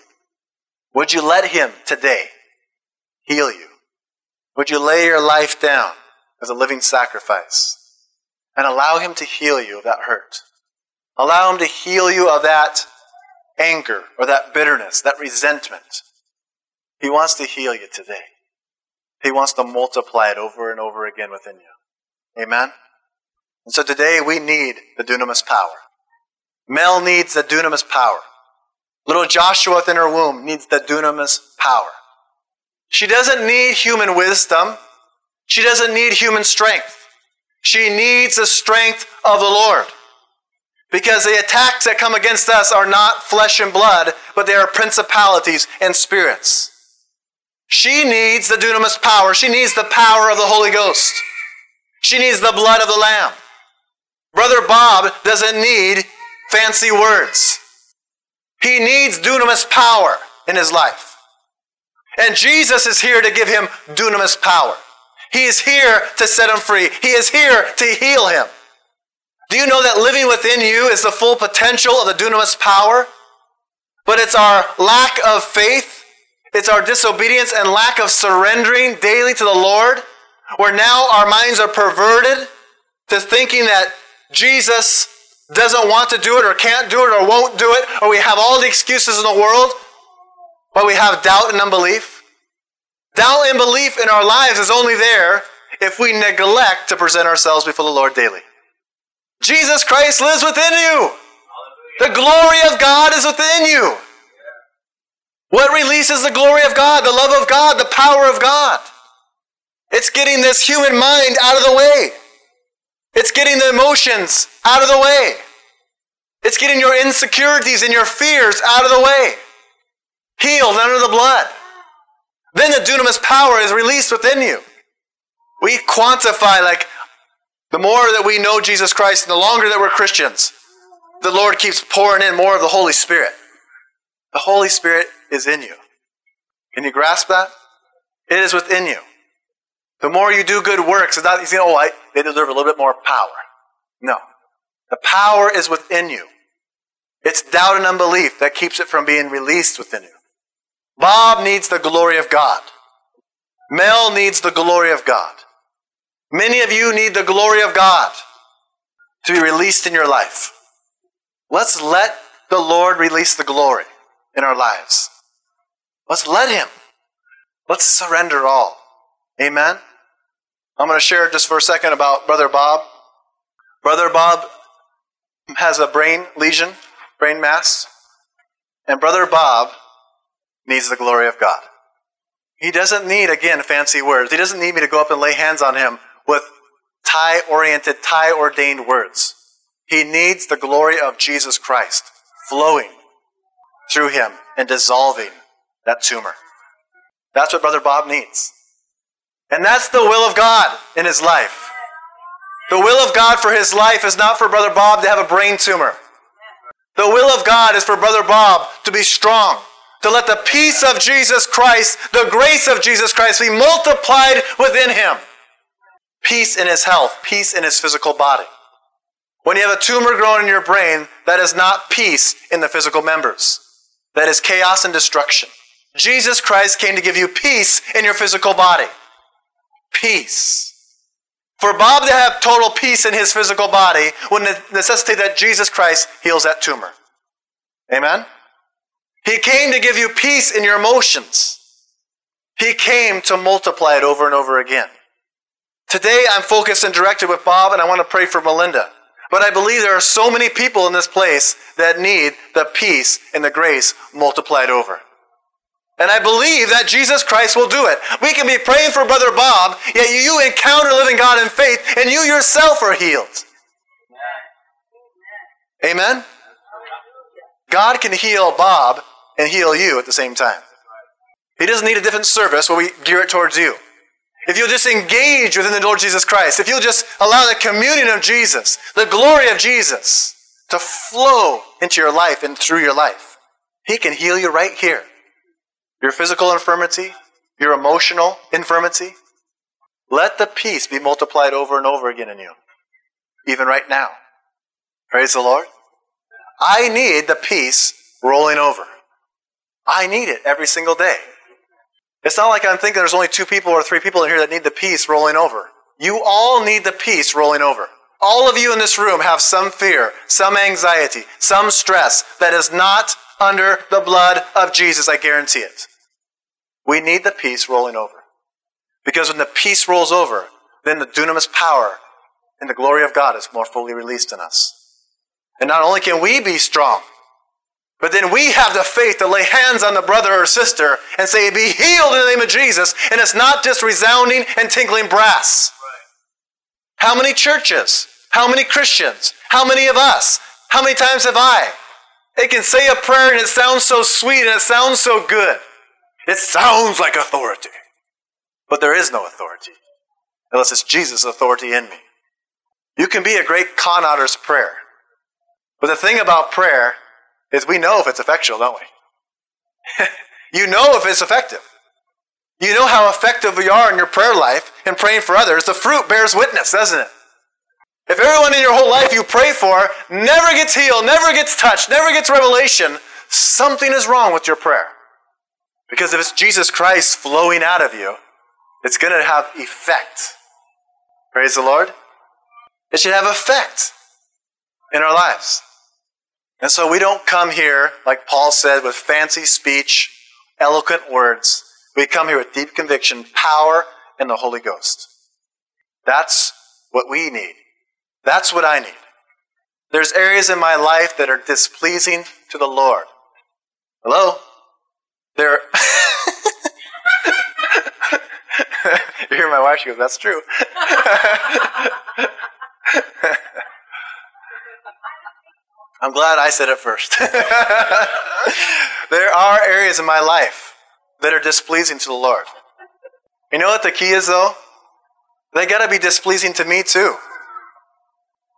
Speaker 2: Would you let Him today heal you? Would you lay your life down as a living sacrifice and allow Him to heal you of that hurt? Allow Him to heal you of that anger or that bitterness, that resentment. He wants to heal you today. He wants to multiply it over and over again within you. Amen? And so today we need the dunamis power. Mel needs the dunamis power. Little Joshua within her womb needs the dunamis power. She doesn't need human wisdom. She doesn't need human strength. She needs the strength of the Lord. Because the attacks that come against us are not flesh and blood, but they are principalities and spirits. She needs the dunamis power. She needs the power of the Holy Ghost. She needs the blood of the Lamb. Brother Bob doesn't need fancy words. He needs dunamis power in his life. And Jesus is here to give him dunamis power. He is here to set him free. He is here to heal him. Do you know that living within you is the full potential of the dunamis power? But it's our lack of faith, it's our disobedience and lack of surrendering daily to the Lord, where now our minds are perverted to thinking that Jesus doesn't want to do it or can't do it or won't do it, or we have all the excuses in the world, but we have doubt and unbelief. Doubt and belief in our lives is only there if we neglect to present ourselves before the Lord daily. Jesus Christ lives within you. The glory of God is within you. What releases the glory of God, the love of God, the power of God? It's getting this human mind out of the way. It's getting the emotions out of the way. It's getting your insecurities and your fears out of the way. Healed under the blood. Then the dunamis power is released within you. We quantify like the more that we know Jesus Christ and the longer that we're Christians, the Lord keeps pouring in more of the Holy Spirit. The Holy Spirit is in you. Can you grasp that? It is within you. The more you do good works, it's not you say, oh, I, they deserve a little bit more power. No. The power is within you. It's doubt and unbelief that keeps it from being released within you. Bob needs the glory of God. Mel needs the glory of God. Many of you need the glory of God to be released in your life. Let's let the Lord release the glory in our lives. Let's let Him. Let's surrender all. Amen. I'm going to share just for a second about Brother Bob. Brother Bob has a brain lesion, brain mass, and Brother Bob needs the glory of God. He doesn't need, again, fancy words. He doesn't need me to go up and lay hands on him with Ty oriented, Ty ordained words. He needs the glory of Jesus Christ flowing through him and dissolving that tumor. That's what Brother Bob needs. And that's the will of God in his life. The will of God for his life is not for Brother Bob to have a brain tumor. The will of God is for Brother Bob to be strong, to let the peace of Jesus Christ, the grace of Jesus Christ be multiplied within him. Peace in his health, peace in his physical body. When you have a tumor growing in your brain, that is not peace in the physical members. That is chaos and destruction. Jesus Christ came to give you peace in your physical body. Peace. For Bob to have total peace in his physical body would necessitate that Jesus Christ heals that tumor. Amen? He came to give you peace in your emotions. He came to multiply it over and over again. Today I'm focused and directed with Bob, and I want to pray for Melinda. But I believe there are so many people in this place that need the peace and the grace multiplied over. And I believe that Jesus Christ will do it. We can be praying for Brother Bob, yet you encounter living God in faith, and you yourself are healed. Amen? God can heal Bob and heal you at the same time. He doesn't need a different service where we gear it towards you. If you'll just engage within the Lord Jesus Christ, if you'll just allow the communion of Jesus, the glory of Jesus, to flow into your life and through your life, He can heal you right here. Your physical infirmity, your emotional infirmity, let the peace be multiplied over and over again in you, even right now. Praise the Lord. I need the peace rolling over. I need it every single day. It's not like I'm thinking there's only two people or three people in here that need the peace rolling over. You all need the peace rolling over. All of you in this room have some fear, some anxiety, some stress that is not under the blood of Jesus. I guarantee it. We need the peace rolling over. Because when the peace rolls over, then the dunamis power and the glory of God is more fully released in us. And not only can we be strong, but then we have the faith to lay hands on the brother or sister and say, Be healed in the name of Jesus. And it's not just resounding and tinkling brass. How many churches? How many Christians? How many of us? How many times have I? It can say a prayer and it sounds so sweet and it sounds so good. It sounds like authority. But there is no authority unless it's Jesus' authority in me. You can be a great con artist prayer. But the thing about prayer is we know if it's effectual, don't we? you know if it's effective. You know how effective you are in your prayer life and praying for others. The fruit bears witness, doesn't it? If everyone in your whole life you pray for never gets healed, never gets touched, never gets revelation, something is wrong with your prayer. Because if it's Jesus Christ flowing out of you, it's going to have effect. Praise the Lord. It should have effect in our lives. And so we don't come here, like Paul said, with fancy speech, eloquent words. We come here with deep conviction, power, and the Holy Ghost. That's what we need. That's what I need. There's areas in my life that are displeasing to the Lord. Hello? There. you hear my wife? She goes, That's true. I'm glad I said it first. there are areas in my life that are displeasing to the Lord. You know what the key is, though? They got to be displeasing to me, too.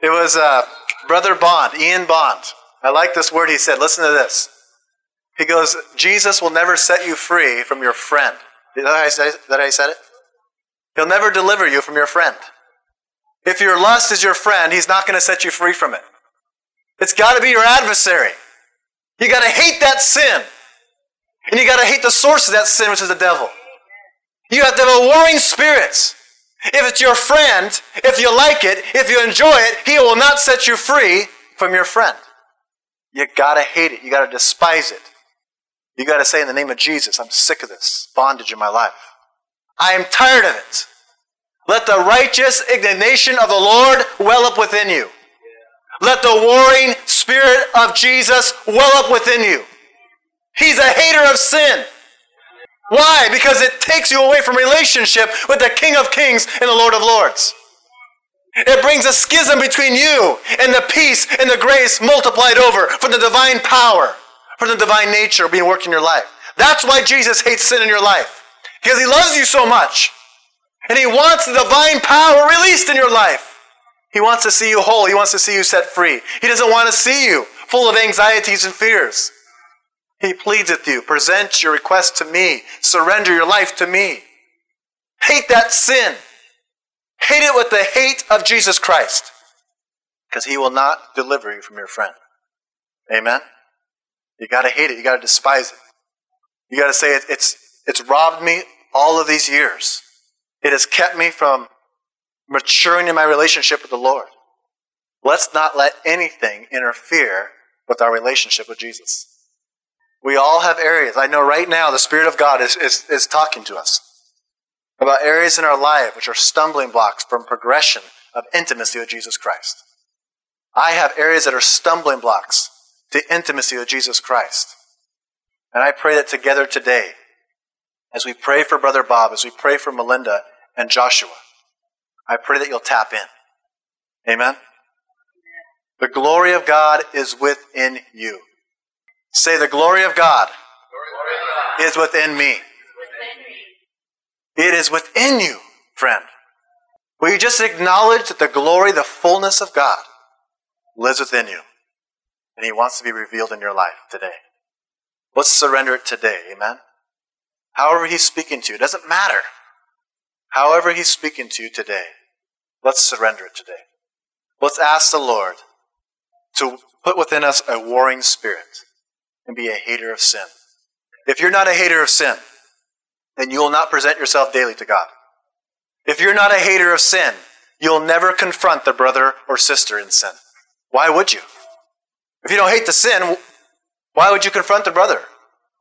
Speaker 2: It was uh, Brother Bond, Ian Bond. I like this word he said. Listen to this. He goes, Jesus will never set you free from your friend. That I, say, that I said it? He'll never deliver you from your friend. If your lust is your friend, he's not going to set you free from it. It's got to be your adversary. You got to hate that sin. And you got to hate the source of that sin, which is the devil. You have to have a warring spirit. If it's your friend, if you like it, if you enjoy it, he will not set you free from your friend. You got to hate it. You got to despise it. You got to say, in the name of Jesus, I'm sick of this bondage in my life. I am tired of it. Let the righteous indignation of the Lord well up within you. Let the warring spirit of Jesus well up within you. He's a hater of sin. Why? Because it takes you away from relationship with the King of Kings and the Lord of Lords. It brings a schism between you and the peace and the grace multiplied over from the divine power, from the divine nature being worked in your life. That's why Jesus hates sin in your life. Because he loves you so much. And he wants the divine power released in your life. He wants to see you whole. He wants to see you set free. He doesn't want to see you full of anxieties and fears. He pleads with you. Present your request to me. Surrender your life to me. Hate that sin. Hate it with the hate of Jesus Christ. Because he will not deliver you from your friend. Amen? You got to hate it. You got to despise it. You got to say it, it's, it's robbed me all of these years. It has kept me from maturing in my relationship with the Lord. Let's not let anything interfere with our relationship with Jesus. We all have areas. I know right now the Spirit of God is, is, is talking to us about areas in our life which are stumbling blocks from progression of intimacy with Jesus Christ. I have areas that are stumbling blocks to intimacy with Jesus Christ. And I pray that together today, as we pray for Brother Bob, as we pray for Melinda and Joshua, I pray that you'll tap in. Amen? The glory of God is within you. Say, the glory of God, glory of God. is within me. It is within you, friend. Will you just acknowledge that the glory, the fullness of God lives within you? And He wants to be revealed in your life today. Let's surrender it today. Amen? However He's speaking to you, it doesn't matter. However He's speaking to you today, Let's surrender it today. Let's ask the Lord to put within us a warring spirit and be a hater of sin. If you're not a hater of sin, then you will not present yourself daily to God. If you're not a hater of sin, you'll never confront the brother or sister in sin. Why would you? If you don't hate the sin, why would you confront the brother?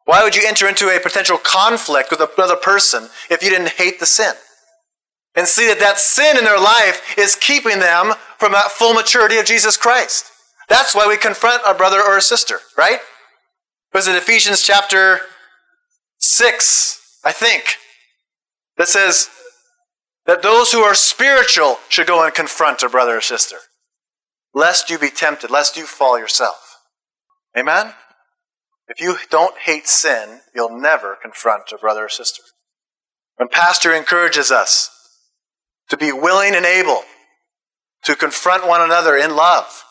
Speaker 2: Why would you enter into a potential conflict with another person if you didn't hate the sin? And see that that sin in their life is keeping them from that full maturity of Jesus Christ. That's why we confront our brother or a sister, right? Was it Ephesians chapter 6, I think, that says that those who are spiritual should go and confront a brother or sister, lest you be tempted, lest you fall yourself. Amen? If you don't hate sin, you'll never confront a brother or sister. When Pastor encourages us to be willing and able to confront one another in love.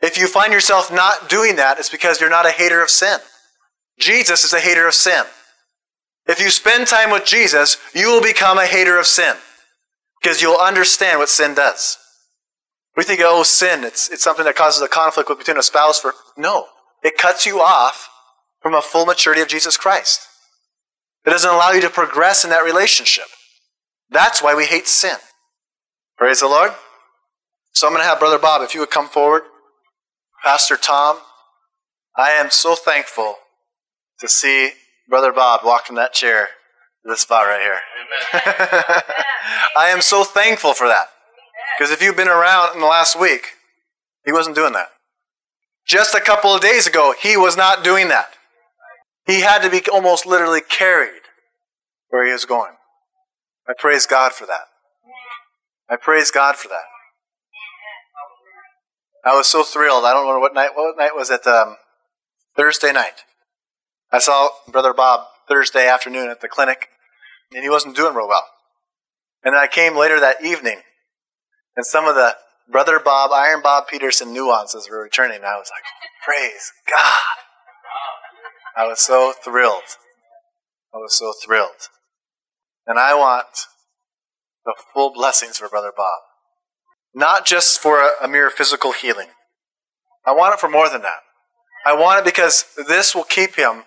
Speaker 2: If you find yourself not doing that, it's because you're not a hater of sin. Jesus is a hater of sin. If you spend time with Jesus, you will become a hater of sin because you'll understand what sin does. We think, oh, sin, it's, it's something that causes a conflict between a spouse. For No, it cuts you off from a full maturity of Jesus Christ. It doesn't allow you to progress in that relationship. That's why we hate sin. Praise the Lord. So I'm going to have Brother Bob, if you would come forward. Pastor Tom, I am so thankful to see Brother Bob walk in that chair this spot right here. I am so thankful for that. Because if you've been around in the last week, he wasn't doing that. Just a couple of days ago, he was not doing that. He had to be almost literally carried where he was going. I praise God for that. I praise God for that. I was so thrilled. I don't know what night. What night was it? Um, Thursday night. I saw Brother Bob Thursday afternoon at the clinic, and he wasn't doing real well. And then I came later that evening, and some of the Brother Bob, Iron Bob Peterson nuances were returning. And I was like, praise God. I was so thrilled. I was so thrilled. And I want the full blessings for Brother Bob. Not just for a, a mere physical healing. I want it for more than that. I want it because this will keep him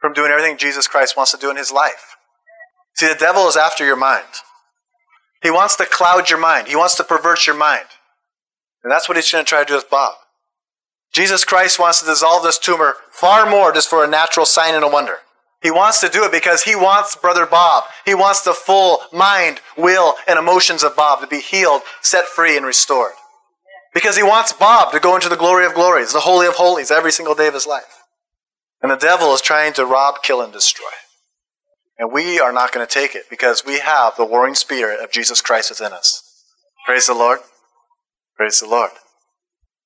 Speaker 2: from doing everything Jesus Christ wants to do in his life. See, the devil is after your mind. He wants to cloud your mind. He wants to pervert your mind. And that's what he's going to try to do with Bob. Jesus Christ wants to dissolve this tumor far more just for a natural sign and a wonder. He wants to do it because he wants brother Bob. He wants the full mind, will, and emotions of Bob to be healed, set free, and restored. Because he wants Bob to go into the glory of glories, the holy of holies, every single day of his life. And the devil is trying to rob, kill, and destroy. And we are not going to take it because we have the warring spirit of Jesus Christ within us. Praise the Lord. Praise the Lord.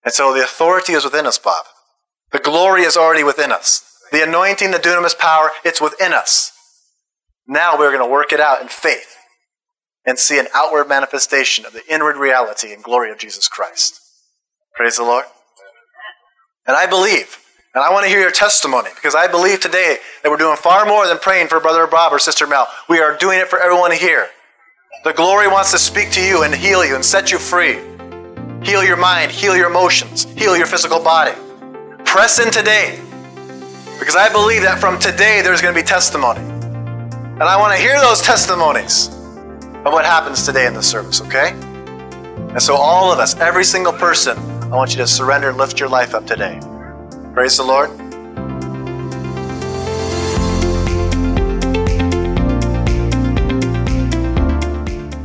Speaker 2: And so the authority is within us, Bob. The glory is already within us. The anointing, the dunamis power, it's within us. Now we're going to work it out in faith and see an outward manifestation of the inward reality and glory of Jesus Christ. Praise the Lord. And I believe and I want to hear your testimony because I believe today that we're doing far more than praying for Brother Bob or Sister Mel. We are doing it for everyone here. The glory wants to speak to you and heal you and set you free. Heal your mind, heal your emotions, heal your physical body. Press in today because I believe that from today there's going to be testimony. And I want to hear those testimonies of what happens today in the service, okay? And so, all of us, every single person, I want you to surrender and lift your life up today. Praise the Lord.